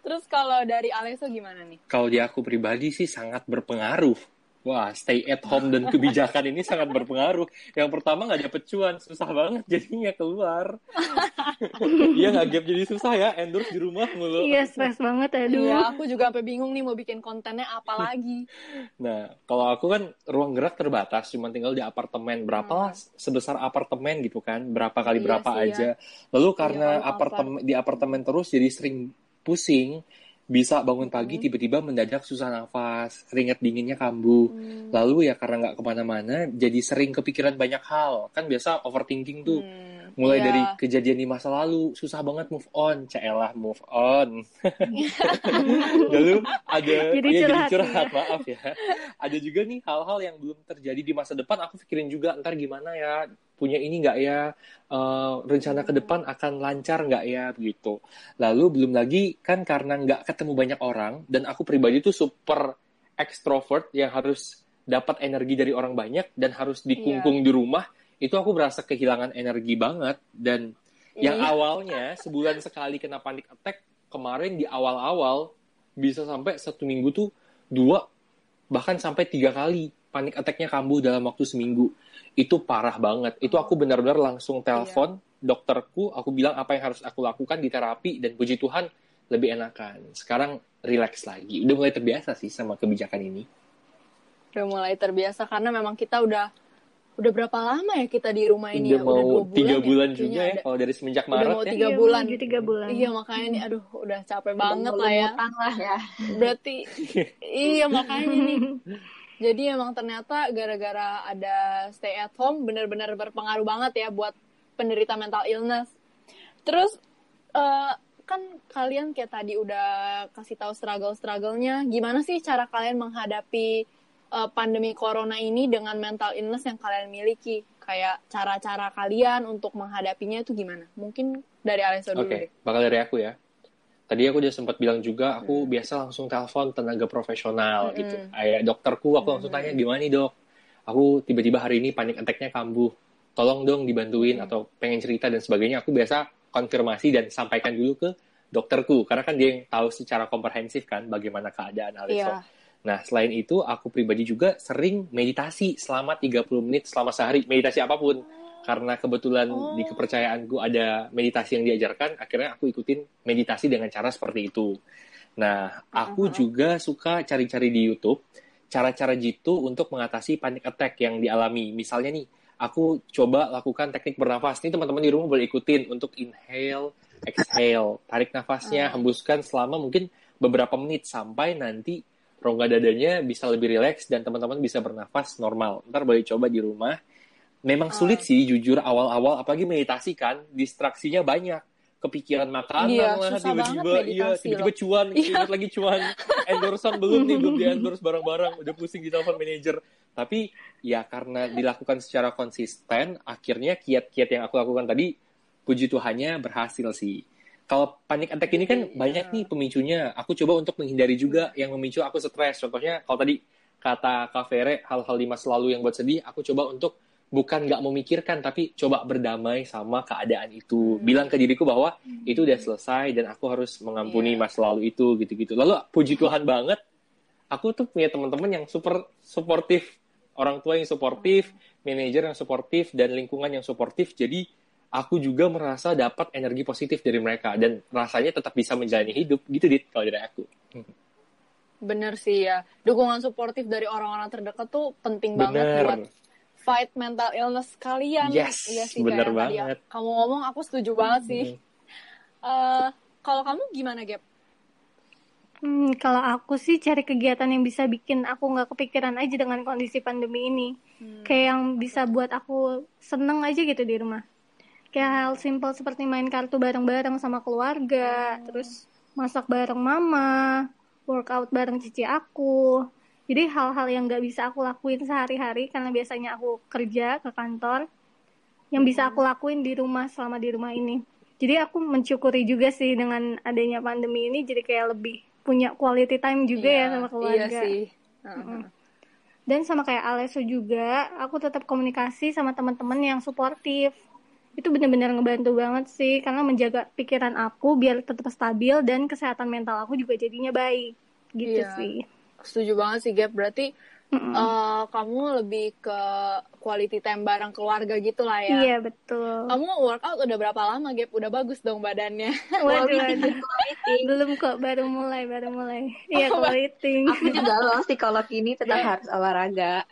[SPEAKER 1] Terus kalau dari Aleso gimana nih?
[SPEAKER 4] Kalau di aku pribadi sih sangat berpengaruh. Wah, stay at home dan kebijakan ini sangat berpengaruh. Yang pertama nggak dapet cuan, susah banget jadinya keluar. Iya nggak gap jadi susah ya, endorse di rumah mulu.
[SPEAKER 3] Iya, stres banget aduh.
[SPEAKER 1] Iya, aku juga sampai bingung nih mau bikin kontennya apa lagi.
[SPEAKER 4] Nah, kalau aku kan ruang gerak terbatas, cuma tinggal di apartemen. Berapa lah sebesar apartemen gitu kan, berapa kali
[SPEAKER 1] Iya
[SPEAKER 4] berapa
[SPEAKER 1] sih, ya.
[SPEAKER 4] aja. Lalu karena
[SPEAKER 1] kalau
[SPEAKER 4] apartemen di apartemen terus jadi sering pusing, bisa bangun pagi
[SPEAKER 1] Hmm.
[SPEAKER 4] tiba-tiba mendadak susah nafas, keringat dinginnya kambuh.
[SPEAKER 1] Hmm.
[SPEAKER 4] Lalu ya karena nggak ke mana-mana, jadi sering kepikiran banyak hal. Kan biasa overthinking tuh.
[SPEAKER 1] Hmm,
[SPEAKER 4] Mulai
[SPEAKER 1] iya.
[SPEAKER 4] dari kejadian di masa lalu, susah banget move on. Caelah move on. Lalu ada,
[SPEAKER 3] Jadi
[SPEAKER 4] ya,
[SPEAKER 3] curhat
[SPEAKER 4] jadi curhat, maaf ya. Ada juga nih hal-hal yang belum terjadi di masa depan, aku pikirin juga ntar gimana ya, punya ini nggak ya, Eh, rencana ke depan akan lancar nggak ya, begitu. Lalu belum lagi, kan karena nggak ketemu banyak orang, dan aku pribadi tuh super extrovert yang harus dapat energi dari orang banyak dan harus dikungkung di rumah, itu aku berasa kehilangan energi banget. Dan yang
[SPEAKER 1] Iya.
[SPEAKER 4] awalnya sebulan sekali kena panic attack, kemarin di awal-awal bisa sampai satu minggu tuh dua bahkan sampai tiga kali panic attack-nya kambuh dalam waktu seminggu. Itu parah banget. Itu aku benar-benar langsung telepon dokterku, aku bilang apa yang harus aku lakukan di terapi dan puji Tuhan lebih enakan. Sekarang relax lagi. Udah mulai terbiasa sih sama kebijakan ini.
[SPEAKER 1] Udah mulai terbiasa karena memang kita udah udah berapa lama ya kita di rumah ini
[SPEAKER 4] Udah
[SPEAKER 1] ya?
[SPEAKER 4] mau
[SPEAKER 1] dua
[SPEAKER 4] tiga
[SPEAKER 1] ya?
[SPEAKER 4] bulan
[SPEAKER 1] Kayaknya
[SPEAKER 4] juga ya kalau dari semenjak
[SPEAKER 1] udah
[SPEAKER 4] Maret
[SPEAKER 1] mau
[SPEAKER 4] ya.
[SPEAKER 1] tiga
[SPEAKER 3] Iya,
[SPEAKER 1] bulan.
[SPEAKER 3] menuju tiga bulan.
[SPEAKER 1] Iya makanya nih, aduh udah capek banget lah ya.
[SPEAKER 2] Lah ya.
[SPEAKER 1] Berarti iya makanya nih. Jadi emang ternyata gara-gara ada stay at home benar-benar berpengaruh banget ya buat penderita mental illness. Terus eh, kan kalian kayak tadi udah kasih tahu struggle-strugglenya. Gimana sih cara kalian menghadapi eh, pandemi corona ini dengan mental illness yang kalian miliki? Kayak cara-cara kalian untuk menghadapinya itu gimana? Mungkin dari Alessa dulu
[SPEAKER 4] Oke,
[SPEAKER 1] deh.
[SPEAKER 4] bakal dari aku ya. Tadi aku udah sempat bilang juga, aku biasa langsung telepon tenaga profesional
[SPEAKER 1] Mm-mm.
[SPEAKER 4] gitu. Kayak dokterku, aku langsung tanya, gimana nih dok? Aku tiba-tiba hari ini panik attack-nya kambuh. Tolong dong dibantuin atau pengen cerita dan sebagainya. Aku biasa konfirmasi dan sampaikan dulu ke dokterku. Karena kan dia yang tahu secara komprehensif kan bagaimana keadaan Aleso.
[SPEAKER 1] Iya.
[SPEAKER 4] Nah, selain itu, aku pribadi juga sering meditasi selama 30 menit selama sehari. Meditasi apa pun. Karena kebetulan
[SPEAKER 1] Oh.
[SPEAKER 4] di kepercayaanku ada meditasi yang diajarkan, akhirnya aku ikutin meditasi dengan cara seperti itu. Nah, aku
[SPEAKER 1] Uh-huh.
[SPEAKER 4] juga suka cari-cari di YouTube cara-cara jitu untuk mengatasi panic attack yang dialami. Misalnya nih, aku coba lakukan teknik bernafas. Ini teman-teman di rumah boleh ikutin untuk inhale, exhale. Tarik nafasnya,
[SPEAKER 1] Ah.
[SPEAKER 4] hembuskan selama mungkin beberapa menit sampai nanti rongga dadanya bisa lebih rileks dan teman-teman bisa bernafas normal. Ntar boleh coba di rumah. Memang sulit sih jujur awal-awal, apalagi meditasi kan, distraksinya banyak. Kepikiran makanan
[SPEAKER 1] Iya,
[SPEAKER 4] lah, tiba-tiba, iya, tiba-tiba cuan,
[SPEAKER 1] Iya.
[SPEAKER 4] ingat lagi cuan. Endorsean belum nih, belum di-endorse barang-barang, udah pusing di telepon manajer. Tapi ya karena dilakukan secara konsisten, akhirnya kiat-kiat yang aku lakukan tadi, puji Tuhannya berhasil sih. Kalau panik attack ini kan
[SPEAKER 1] Iya.
[SPEAKER 4] banyak nih pemicunya. Aku coba untuk menghindari juga yang memicu aku stres. Contohnya kalau tadi kata Kak Vere, hal-hal di masa lalu yang buat sedih, aku coba untuk bukan nggak memikirkan, tapi coba berdamai sama keadaan itu.
[SPEAKER 1] Hmm.
[SPEAKER 4] Bilang ke diriku bahwa itu udah selesai dan aku harus mengampuni
[SPEAKER 1] Iya.
[SPEAKER 4] masa lalu itu, gitu-gitu. Lalu puji Tuhan banget, aku tuh punya teman-teman yang super suportif. Orang tua yang suportif, manajer yang suportif, dan lingkungan yang suportif. Jadi aku juga merasa dapat energi positif dari mereka dan rasanya tetap bisa menjalani hidup gitu dit kalau dari aku
[SPEAKER 1] Bener sih ya. Dukungan suportif dari orang-orang terdekat tuh penting banget
[SPEAKER 4] bener
[SPEAKER 1] buat fight mental illness kalian.
[SPEAKER 4] Yes,
[SPEAKER 1] Iya sih,
[SPEAKER 4] bener
[SPEAKER 1] kayak tadi
[SPEAKER 4] banget.
[SPEAKER 1] Kamu ngomong aku setuju banget sih. Eh, kalau kamu gimana, Gap?
[SPEAKER 3] Hmm, kalau aku sih cari kegiatan yang bisa bikin aku nggak kepikiran aja dengan kondisi pandemi ini. Kayak yang bisa buat aku seneng aja gitu di rumah. Kayak hal simpel seperti main kartu bareng-bareng sama keluarga, terus masak bareng mama, workout bareng cici aku. Jadi hal-hal yang nggak bisa aku lakuin sehari-hari karena biasanya aku kerja ke kantor, yang bisa aku lakuin di rumah selama di rumah ini. Jadi aku mensyukuri juga sih dengan adanya pandemi ini, jadi kayak lebih punya quality time juga ya sama keluarga.
[SPEAKER 1] Iya sih.
[SPEAKER 3] Mm-mm. Dan sama kayak Aleso juga, aku tetap komunikasi sama teman-teman yang suportif. Itu benar-benar ngebantu banget sih, karena menjaga pikiran aku biar tetap stabil dan kesehatan mental aku juga jadinya baik. Gitu
[SPEAKER 1] Iya.
[SPEAKER 3] sih.
[SPEAKER 1] Setuju banget sih, Gap. Berarti
[SPEAKER 3] Mm-mm.
[SPEAKER 1] eh, kamu lebih ke quality time bareng keluarga gitu lah ya.
[SPEAKER 3] Iya betul.
[SPEAKER 1] Kamu workout udah berapa lama, Gap? Udah bagus dong badannya.
[SPEAKER 3] Waduh, waduh. Belum kok, baru mulai, baru mulai. Iya,
[SPEAKER 1] Oh,
[SPEAKER 3] quality.
[SPEAKER 2] Aku juga loh psikolog ini tetap harus olahraga.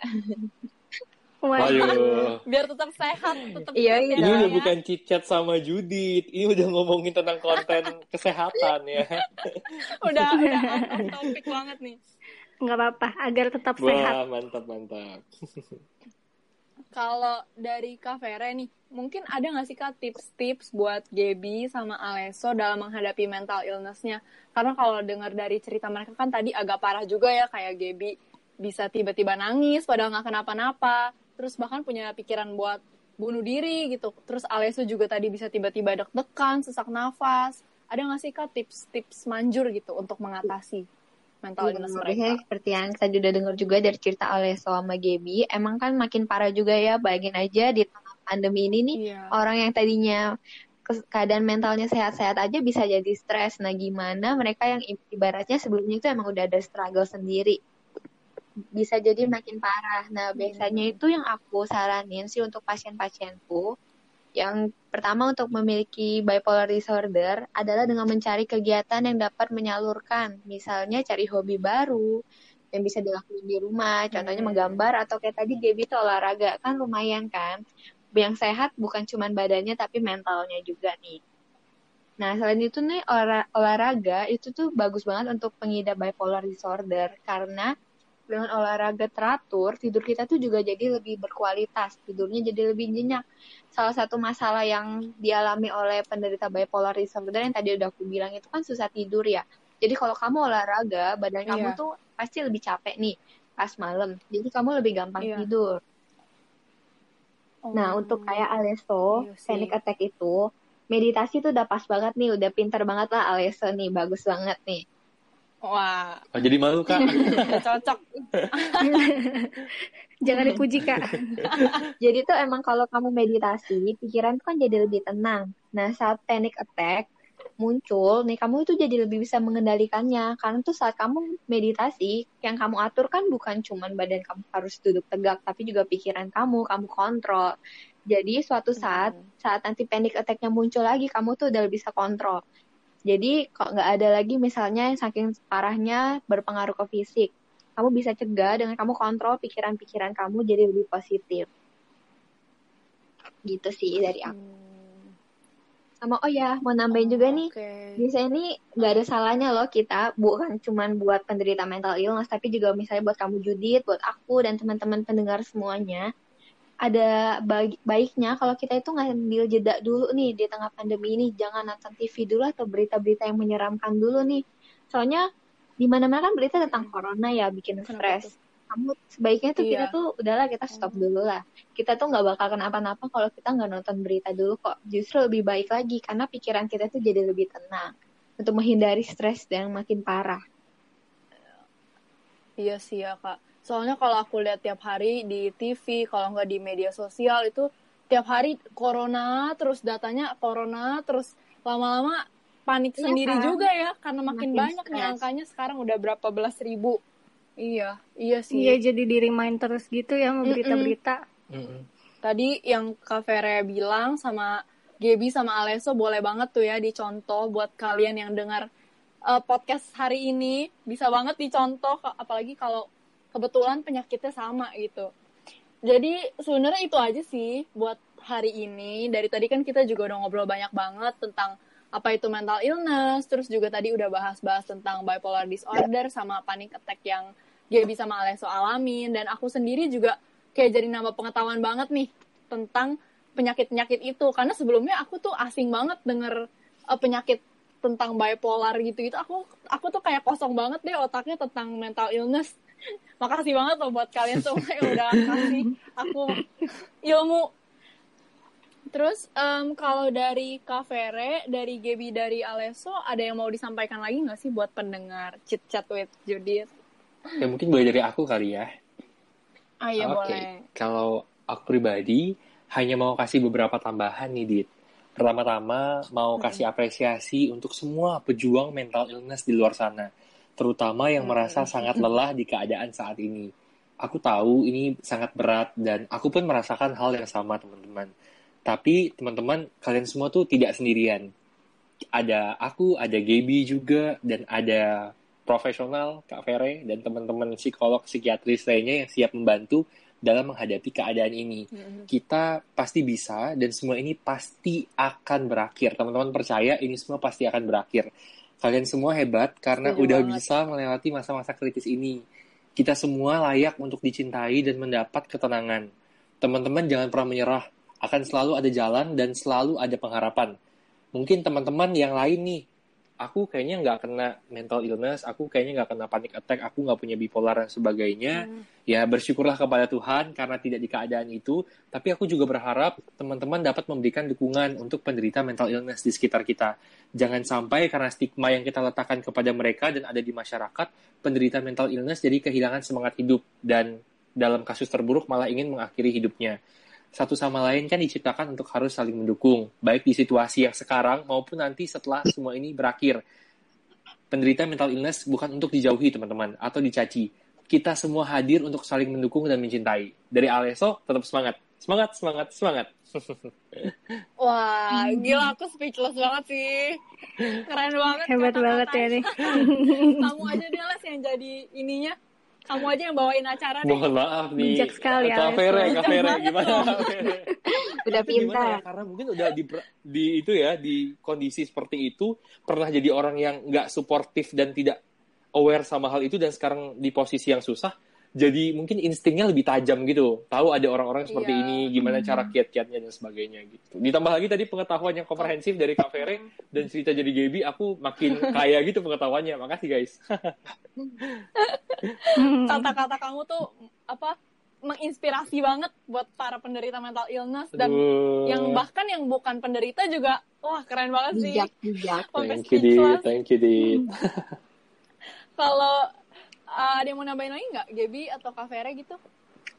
[SPEAKER 3] Waduh.
[SPEAKER 4] Waduh.
[SPEAKER 1] Biar tetap sehat, tetap
[SPEAKER 2] Iya,
[SPEAKER 1] fit
[SPEAKER 2] iya.
[SPEAKER 1] ya,
[SPEAKER 4] Ini udah
[SPEAKER 1] ya.
[SPEAKER 4] bukan chit chat sama Judit. Ini udah ngomongin tentang konten kesehatan ya.
[SPEAKER 1] udah udah topic banget nih.
[SPEAKER 3] Nggak apa-apa, agar tetap sehat.
[SPEAKER 4] Wah, mantap mantap.
[SPEAKER 1] Kalau dari Kak Vera nih, mungkin ada nggak sih Kak tips-tips buat Gaby sama Aleso dalam menghadapi mental illness-nya? Karena kalau dengar dari cerita mereka kan tadi agak parah juga ya, kayak Gaby bisa tiba-tiba nangis padahal nggak kenapa-napa. Terus bahkan punya pikiran buat bunuh diri gitu. Terus Aleso juga tadi bisa tiba-tiba deg-degan, sesak nafas. Ada nggak sih Kak tips-tips manjur gitu untuk mengatasi mental illness
[SPEAKER 2] Iya,
[SPEAKER 1] mereka?
[SPEAKER 2] seperti yang saya udah dengar juga dari cerita Aleso sama Gaby, emang kan makin parah juga ya, bayangin aja di tengah pandemi ini nih,
[SPEAKER 1] Iya.
[SPEAKER 2] orang yang tadinya keadaan mentalnya sehat-sehat aja bisa jadi stres. Nah, gimana mereka yang ibaratnya sebelumnya itu emang udah ada struggle sendiri. Bisa jadi makin parah. Nah, biasanya itu yang aku saranin sih untuk pasien-pasienku, yang pertama untuk memiliki bipolar disorder adalah dengan mencari kegiatan yang dapat menyalurkan. Misalnya cari hobi baru yang bisa dilakukan di rumah, contohnya
[SPEAKER 1] Hmm.
[SPEAKER 2] menggambar atau kayak tadi Gaby itu olahraga kan lumayan kan yang sehat bukan cuma badannya tapi mentalnya juga nih. Nah, selain itu nih olah- olahraga itu tuh bagus banget untuk pengidap bipolar disorder karena dengan olahraga teratur, tidur kita tuh juga jadi lebih berkualitas, tidurnya jadi lebih nyenyak. Salah satu masalah yang dialami oleh penderita bipolar disorder yang tadi udah aku bilang itu kan susah tidur ya. Jadi kalau kamu olahraga, badan kamu
[SPEAKER 1] Iya.
[SPEAKER 2] tuh pasti lebih capek nih pas malam. Jadi kamu lebih gampang
[SPEAKER 1] Iya.
[SPEAKER 2] tidur. Nah,
[SPEAKER 1] Oh.
[SPEAKER 2] untuk kayak Aleso,
[SPEAKER 1] Iya
[SPEAKER 2] panic attack itu, meditasi tuh udah pas banget nih, udah pinter banget lah Aleso nih, bagus banget nih.
[SPEAKER 1] Wah,
[SPEAKER 4] Oh, jadi malu kak.
[SPEAKER 1] cocok.
[SPEAKER 3] Jangan dipuji, Kak.
[SPEAKER 2] Jadi tuh emang kalau kamu meditasi, pikiran tuh kan jadi lebih tenang. Nah, saat panic attack muncul, nih kamu itu jadi lebih bisa mengendalikannya. Karena tuh saat kamu meditasi, yang kamu atur kan bukan cuman badan kamu harus duduk tegak, tapi juga pikiran kamu, kamu kontrol. Jadi suatu saat, saat nanti panic attack-nya muncul lagi, kamu tuh udah bisa kontrol. Jadi kok nggak ada lagi misalnya yang saking parahnya berpengaruh ke fisik. Kamu bisa cegah dengan kamu kontrol pikiran-pikiran kamu jadi lebih positif. Gitu sih dari aku.
[SPEAKER 1] Hmm,
[SPEAKER 2] Sama oh ya, mau nambahin juga nih.
[SPEAKER 1] Oke.
[SPEAKER 2] Biasanya ini nggak ada salahnya loh kita bukan cuman buat penderita mental illness tapi juga misalnya buat kamu Judit, buat aku dan teman-teman pendengar semuanya. Ada baik- baiknya kalau kita itu ngambil jeda dulu nih di tengah pandemi ini, jangan nonton TV dulu atau berita-berita yang menyeramkan dulu nih. Soalnya di mana-mana kan berita tentang corona ya bikin stres. Kamu sebaiknya tuh kita
[SPEAKER 1] Iya.
[SPEAKER 2] tuh udahlah kita stop dulu lah. Kita tuh nggak bakal kenapa-napa kalau kita nggak nonton berita dulu kok. Justru lebih baik lagi karena pikiran kita tuh jadi lebih tenang untuk menghindari stres yang makin parah.
[SPEAKER 1] Iya sih ya kak. Soalnya kalau aku lihat tiap hari di TV, kalau nggak di media sosial itu tiap hari corona, terus datanya corona, terus lama-lama panik
[SPEAKER 2] Iya,
[SPEAKER 1] sendiri
[SPEAKER 2] kan?
[SPEAKER 1] juga ya, karena makin,
[SPEAKER 2] Makin
[SPEAKER 1] banyak nih angkanya sekarang udah berapa belas ribu. Iya, iya sih.
[SPEAKER 3] Iya, jadi di remind terus gitu ya
[SPEAKER 1] Mm-mm.
[SPEAKER 3] berita-berita.
[SPEAKER 4] Mm-mm.
[SPEAKER 1] Tadi yang Kak Vera bilang sama Gaby sama Aleso boleh banget tuh ya dicontoh buat kalian yang dengar uh, podcast hari ini. Bisa banget dicontoh, apalagi kalau kebetulan penyakitnya sama gitu. Jadi sebenarnya itu aja sih buat hari ini. Dari tadi kan kita juga udah ngobrol banyak banget tentang apa itu mental illness, terus juga tadi udah bahas-bahas tentang bipolar disorder sama panic attack yang Gaby sama Aleso alamin. Dan aku sendiri juga kayak jadi nambah pengetahuan banget nih tentang penyakit-penyakit itu. Karena sebelumnya aku tuh asing banget denger uh, penyakit tentang bipolar gitu-gitu. Aku aku tuh kayak kosong banget deh otaknya tentang mental illness. Makasih banget loh buat kalian semua yang udah kasih aku ilmu. Terus em, kalau dari Kak Vere, dari Gaby, dari Aleso, ada yang mau disampaikan lagi nggak sih buat pendengar Chit Chat with Judith?
[SPEAKER 4] Ya mungkin boleh dari aku kali ya.
[SPEAKER 1] Ah iya
[SPEAKER 4] Oke,
[SPEAKER 1] boleh.
[SPEAKER 4] kalau aku pribadi hanya mau kasih beberapa tambahan nih, Dit. Pertama-tama mau kasih apresiasi untuk semua pejuang mental illness di luar sana, terutama yang merasa sangat lelah di keadaan saat ini. aku tahu ini sangat berat dan aku pun merasakan hal yang sama teman-teman. Tapi teman-teman kalian semua tuh tidak sendirian. Ada aku, ada Gaby juga dan ada profesional Kak Vere dan teman-teman psikolog psikiatris lainnya yang siap membantu dalam menghadapi keadaan ini. Mm-hmm. Kita pasti bisa dan semua ini pasti akan berakhir. Teman-teman percaya ini semua pasti akan berakhir. Kalian semua hebat karena Setuju udah banget. bisa melewati masa-masa kritis ini. Kita semua layak untuk dicintai dan mendapat ketenangan. Teman-teman jangan pernah menyerah. Akan selalu ada jalan dan selalu ada pengharapan. Mungkin teman-teman yang lain nih aku kayaknya nggak kena mental illness, aku kayaknya nggak kena panic attack, aku nggak punya bipolar dan sebagainya. Hmm. Ya bersyukurlah kepada Tuhan karena tidak di keadaan itu. Tapi aku juga berharap teman-teman dapat memberikan dukungan untuk penderita mental illness di sekitar kita. Jangan sampai karena stigma yang kita letakkan kepada mereka dan ada di masyarakat, penderita mental illness jadi kehilangan semangat hidup dan dalam kasus terburuk malah ingin mengakhiri hidupnya satu sama lain kan diciptakan untuk harus saling mendukung, baik di situasi yang sekarang maupun nanti setelah semua ini berakhir. Penderita mental illness bukan untuk dijauhi, teman-teman, atau dicaci. Kita semua hadir untuk saling mendukung dan mencintai. Dari Aleso, tetap semangat. Semangat, semangat, semangat.
[SPEAKER 1] Wah, gila aku speechless banget sih. Keren banget.
[SPEAKER 3] Hebat banget ya nih.
[SPEAKER 1] Kamu aja deh Les yang jadi ininya kamu aja yang bawain acara deh.
[SPEAKER 4] Mohon maaf nih.
[SPEAKER 3] Bijak sekali ya.
[SPEAKER 4] Kafere, kafere gimana?
[SPEAKER 2] udah pintar. Ya?
[SPEAKER 4] Karena mungkin udah di, di itu ya di kondisi seperti itu pernah jadi orang yang nggak suportif dan tidak aware sama hal itu dan sekarang di posisi yang susah jadi mungkin instingnya lebih tajam gitu. Tahu ada orang-orang seperti yeah. ini, gimana cara hmm. kiat-kiatnya dan sebagainya gitu. Ditambah lagi tadi pengetahuan yang komprehensif dari Kak Fere dan cerita jadi Gaby, aku makin kaya gitu pengetahuannya. Makasih guys.
[SPEAKER 1] Kata-kata kamu tuh apa? menginspirasi banget buat para penderita mental illness dan Aduh. yang bahkan yang bukan penderita juga wah keren banget sih.
[SPEAKER 2] Bijak, bijak.
[SPEAKER 4] Thank you, Dit. Thank you, Dit.
[SPEAKER 1] Kalau uh, ada yang mau nambahin lagi nggak, Gaby atau Kavere gitu?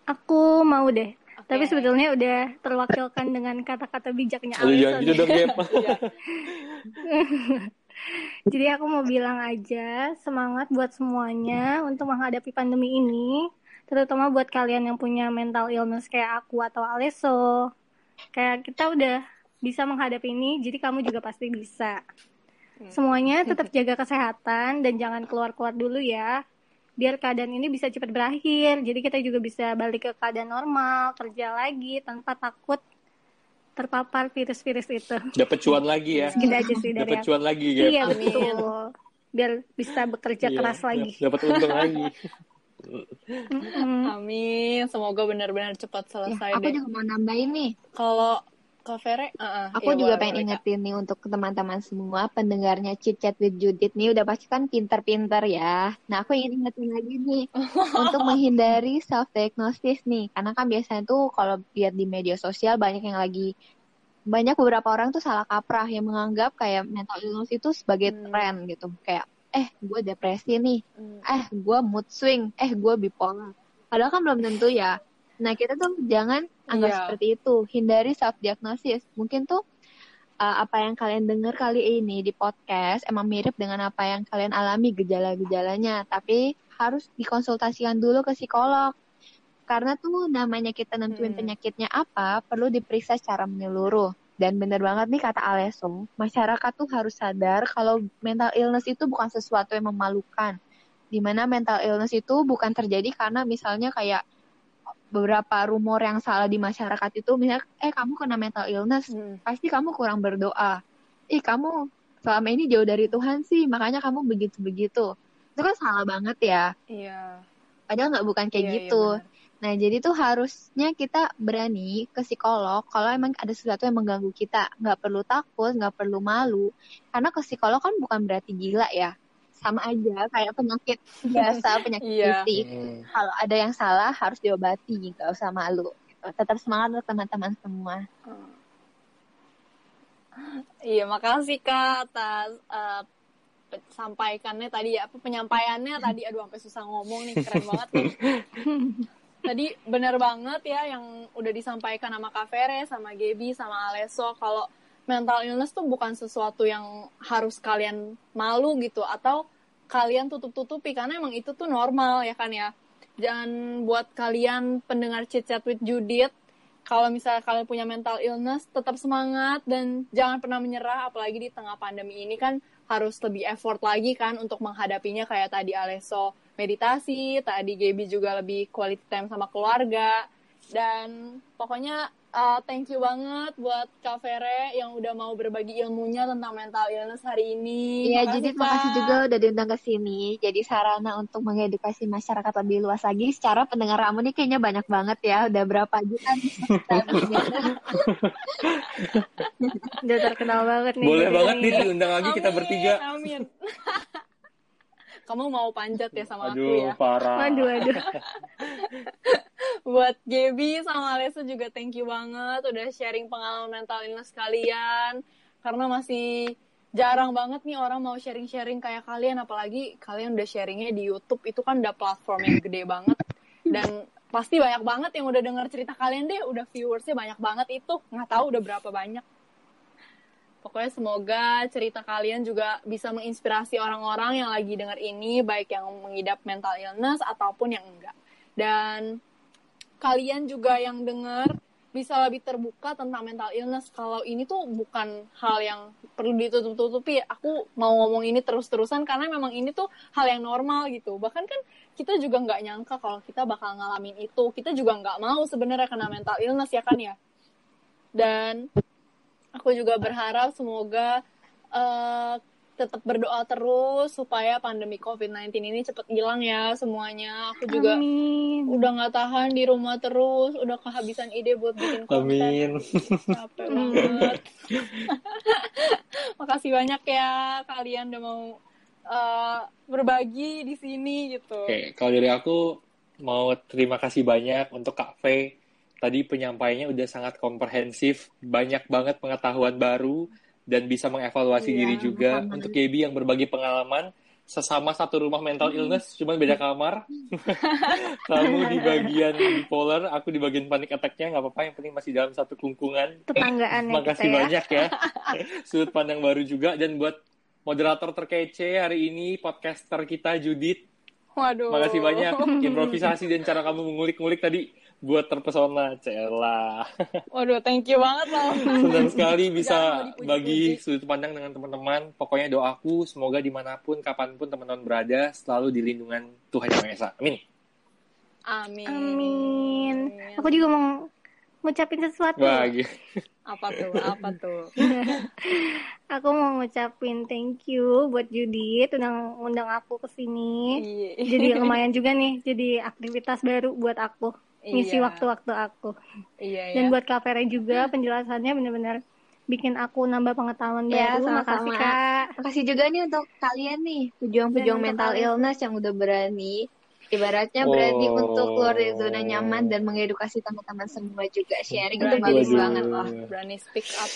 [SPEAKER 3] Aku mau deh. Okay. Tapi sebetulnya udah terwakilkan dengan kata-kata bijaknya
[SPEAKER 4] Alison. gitu dong,
[SPEAKER 3] iya. Jadi aku mau bilang aja semangat buat semuanya untuk menghadapi pandemi ini, terutama buat kalian yang punya mental illness kayak aku atau Aleso. Kayak kita udah bisa menghadapi ini, jadi kamu juga pasti bisa. Hmm. Semuanya tetap jaga kesehatan dan jangan keluar-keluar dulu ya biar keadaan ini bisa cepat berakhir. Jadi kita juga bisa balik ke keadaan normal, kerja lagi tanpa takut terpapar virus-virus itu.
[SPEAKER 4] Dapat cuan lagi ya.
[SPEAKER 3] Segitu aja sih dari
[SPEAKER 4] Dapat cuan lagi ya.
[SPEAKER 3] Iya betul. Biar bisa bekerja iya, keras lagi.
[SPEAKER 4] Dapat untung lagi.
[SPEAKER 1] Amin, semoga benar-benar cepat selesai. Ya,
[SPEAKER 2] aku
[SPEAKER 1] deh.
[SPEAKER 2] juga mau nambahin nih.
[SPEAKER 1] Kalau Kak Fere, uh, uh,
[SPEAKER 2] aku ya, juga pengen ingetin nih untuk teman-teman semua pendengarnya Chit Chat with Judith nih udah pasti kan pinter-pinter ya. Nah aku ingin ingetin lagi nih untuk menghindari self diagnosis nih, karena kan biasanya tuh kalau lihat di media sosial banyak yang lagi banyak beberapa orang tuh salah kaprah yang menganggap kayak mental illness itu sebagai hmm. tren gitu, kayak eh gue depresi nih, hmm. eh gue mood swing, eh gue bipolar. Padahal kan belum tentu ya. Nah, kita tuh jangan anggap yeah. seperti itu. Hindari self diagnosis. Mungkin tuh uh, apa yang kalian dengar kali ini di podcast emang mirip dengan apa yang kalian alami gejala-gejalanya, tapi harus dikonsultasikan dulu ke psikolog. Karena tuh namanya kita nentuin hmm. penyakitnya apa, perlu diperiksa secara menyeluruh. Dan bener banget nih kata Aleso, masyarakat tuh harus sadar kalau mental illness itu bukan sesuatu yang memalukan. Di mana mental illness itu bukan terjadi karena misalnya kayak beberapa rumor yang salah di masyarakat itu misalnya eh kamu kena mental illness. Hmm. pasti kamu kurang berdoa. Ih kamu selama ini jauh dari Tuhan sih makanya kamu begitu begitu itu kan salah banget ya.
[SPEAKER 1] Iya.
[SPEAKER 2] Padahal nggak bukan kayak iya, iya gitu. iya nah jadi tuh harusnya kita berani ke psikolog kalau emang ada sesuatu yang mengganggu kita. Nggak perlu takut nggak perlu malu. Karena ke psikolog kan bukan berarti gila ya sama aja kayak penyakit biasa penyakit yeah. fisik. Hmm. kalau ada yang salah harus diobati nggak usah malu tetap semangat untuk teman-teman semua. Hmm.
[SPEAKER 1] iya makasih kak atas uh, sampaikannya tadi ya. Penyampaiannya tadi? Aduh sampai susah ngomong nih keren banget nih. Tadi benar banget ya yang udah disampaikan sama Kak Fere, sama Gaby, sama Aleso kalau mental illness tuh bukan sesuatu yang harus kalian malu gitu atau kalian tutup-tutupi karena emang itu tuh normal ya kan ya. Dan buat kalian pendengar Chit Chat with Judith, kalau misalnya kalian punya mental illness, tetap semangat dan jangan pernah menyerah, apalagi di tengah pandemi ini kan harus lebih effort lagi kan untuk menghadapinya kayak tadi Aleso meditasi, tadi Gaby juga lebih quality time sama keluarga, dan pokoknya uh, thank you banget buat Kak Vere yang udah mau berbagi ilmunya tentang mental illness hari ini.
[SPEAKER 2] Iya, jadi makasih juga udah diundang ke sini. Jadi sarana untuk mengedukasi masyarakat lebih luas lagi. Secara pendengar kamu nih kayaknya banyak banget ya. Udah berapa juta nih?
[SPEAKER 3] udah terkenal banget nih.
[SPEAKER 4] Boleh banget nih diundang lagi kita bertiga.
[SPEAKER 1] Amin. Kamu mau panjat ya sama
[SPEAKER 4] aduh,
[SPEAKER 1] aku ya?
[SPEAKER 4] parah.
[SPEAKER 3] Aduh, aduh.
[SPEAKER 1] Buat Gaby sama Alessa juga thank you banget udah sharing pengalaman mental illness kalian. Karena masih jarang banget nih orang mau sharing-sharing kayak kalian. Apalagi kalian udah sharingnya di Youtube. Itu kan udah platform yang gede banget. Dan pasti banyak banget yang udah denger cerita kalian deh. Udah viewersnya banyak banget itu. Nggak tahu udah berapa banyak. Pokoknya semoga cerita kalian juga bisa menginspirasi orang-orang yang lagi dengar ini, baik yang mengidap mental illness ataupun yang enggak. Dan kalian juga yang dengar bisa lebih terbuka tentang mental illness. Kalau ini tuh bukan hal yang perlu ditutup-tutupi. Aku mau ngomong ini terus-terusan karena memang ini tuh hal yang normal gitu. Bahkan kan kita juga nggak nyangka kalau kita bakal ngalamin itu. Kita juga nggak mau sebenarnya kena mental illness ya kan ya. Dan aku juga berharap semoga uh, tetap berdoa terus supaya pandemi COVID-19 ini cepat hilang ya semuanya. Aku juga
[SPEAKER 3] Amin.
[SPEAKER 1] udah nggak tahan di rumah terus, udah kehabisan ide buat bikin konten.
[SPEAKER 4] Amin.
[SPEAKER 1] Capek banget. Makasih banyak ya kalian udah mau uh, berbagi di sini gitu.
[SPEAKER 4] Oke, kalau dari aku mau terima kasih banyak untuk Kak Faye tadi penyampaiannya udah sangat komprehensif, banyak banget pengetahuan baru dan bisa mengevaluasi
[SPEAKER 2] Iya,
[SPEAKER 4] diri juga. Untuk Gaby yang berbagi pengalaman sesama satu rumah mental illness, cuman beda kamar. Kamu di bagian bipolar, aku di bagian panic attack-nya nggak apa-apa, yang penting masih dalam satu kelungkungan.
[SPEAKER 3] Tetanggaan ya
[SPEAKER 4] Makasih
[SPEAKER 3] kita ya.
[SPEAKER 4] banyak ya. Sudut pandang baru juga dan buat moderator terkece hari ini podcaster kita Judith
[SPEAKER 1] Waduh.
[SPEAKER 4] Makasih banyak improvisasi dan cara kamu mengulik-ngulik tadi buat terpesona, Cela.
[SPEAKER 1] Waduh, thank you banget loh.
[SPEAKER 4] Senang sekali
[SPEAKER 1] Jangan
[SPEAKER 4] bisa
[SPEAKER 1] dipuji-puji.
[SPEAKER 4] bagi sudut pandang dengan teman-teman. Pokoknya doaku semoga di mana pun, kapan pun teman-teman berada selalu di lindungan Tuhan Yang Maha Esa. Amin.
[SPEAKER 1] Amin.
[SPEAKER 3] Amin. Aku juga mau ngucapin sesuatu.
[SPEAKER 4] Wah, gitu.
[SPEAKER 1] Apa tuh? Apa tuh?
[SPEAKER 3] Aku mau ngucapin thank you buat Judith udah undang aku ke sini.
[SPEAKER 1] Iya.
[SPEAKER 3] Jadi lumayan juga nih, jadi aktivitas baru buat aku. Ngisi
[SPEAKER 1] Iya.
[SPEAKER 3] waktu-waktu aku.
[SPEAKER 1] Iya,
[SPEAKER 3] Dan
[SPEAKER 1] ya.
[SPEAKER 3] buat Kak Vera juga penjelasannya benar-benar bikin aku nambah pengetahuan
[SPEAKER 2] Ya,
[SPEAKER 3] baru.
[SPEAKER 2] sama-sama.
[SPEAKER 3] Makasih Kak.
[SPEAKER 2] Makasih juga nih untuk kalian nih, pejuang-pejuang
[SPEAKER 3] Dan
[SPEAKER 2] mental
[SPEAKER 3] kalian.
[SPEAKER 2] illness yang udah berani. Ibaratnya berani
[SPEAKER 4] Oh.
[SPEAKER 2] untuk keluar dari zona nyaman dan mengedukasi teman-teman semua juga sharing itu
[SPEAKER 1] Berani.
[SPEAKER 2] bagus banget loh.
[SPEAKER 1] Berani speak up.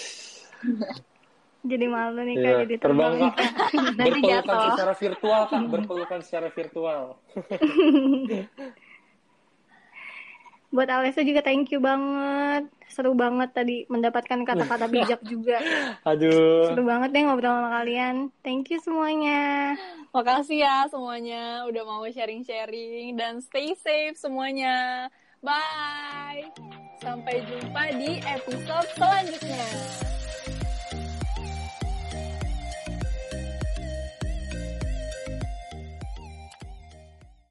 [SPEAKER 3] Jadi malu nih Kak
[SPEAKER 4] Ya,
[SPEAKER 3] jadi
[SPEAKER 4] terbang
[SPEAKER 3] terbang.
[SPEAKER 4] Kak.
[SPEAKER 2] Nanti
[SPEAKER 4] Berpelukan
[SPEAKER 2] jatuh.
[SPEAKER 4] secara virtual, Kak. Berpelukan secara virtual.
[SPEAKER 3] Buat Alessa juga thank you banget. Seru banget tadi mendapatkan kata-kata bijak juga.
[SPEAKER 4] Aduh.
[SPEAKER 3] Seru banget deh ngobrol sama kalian. Thank you semuanya.
[SPEAKER 1] Makasih ya semuanya udah mau sharing-sharing dan stay safe semuanya. Bye. Sampai jumpa di episode selanjutnya.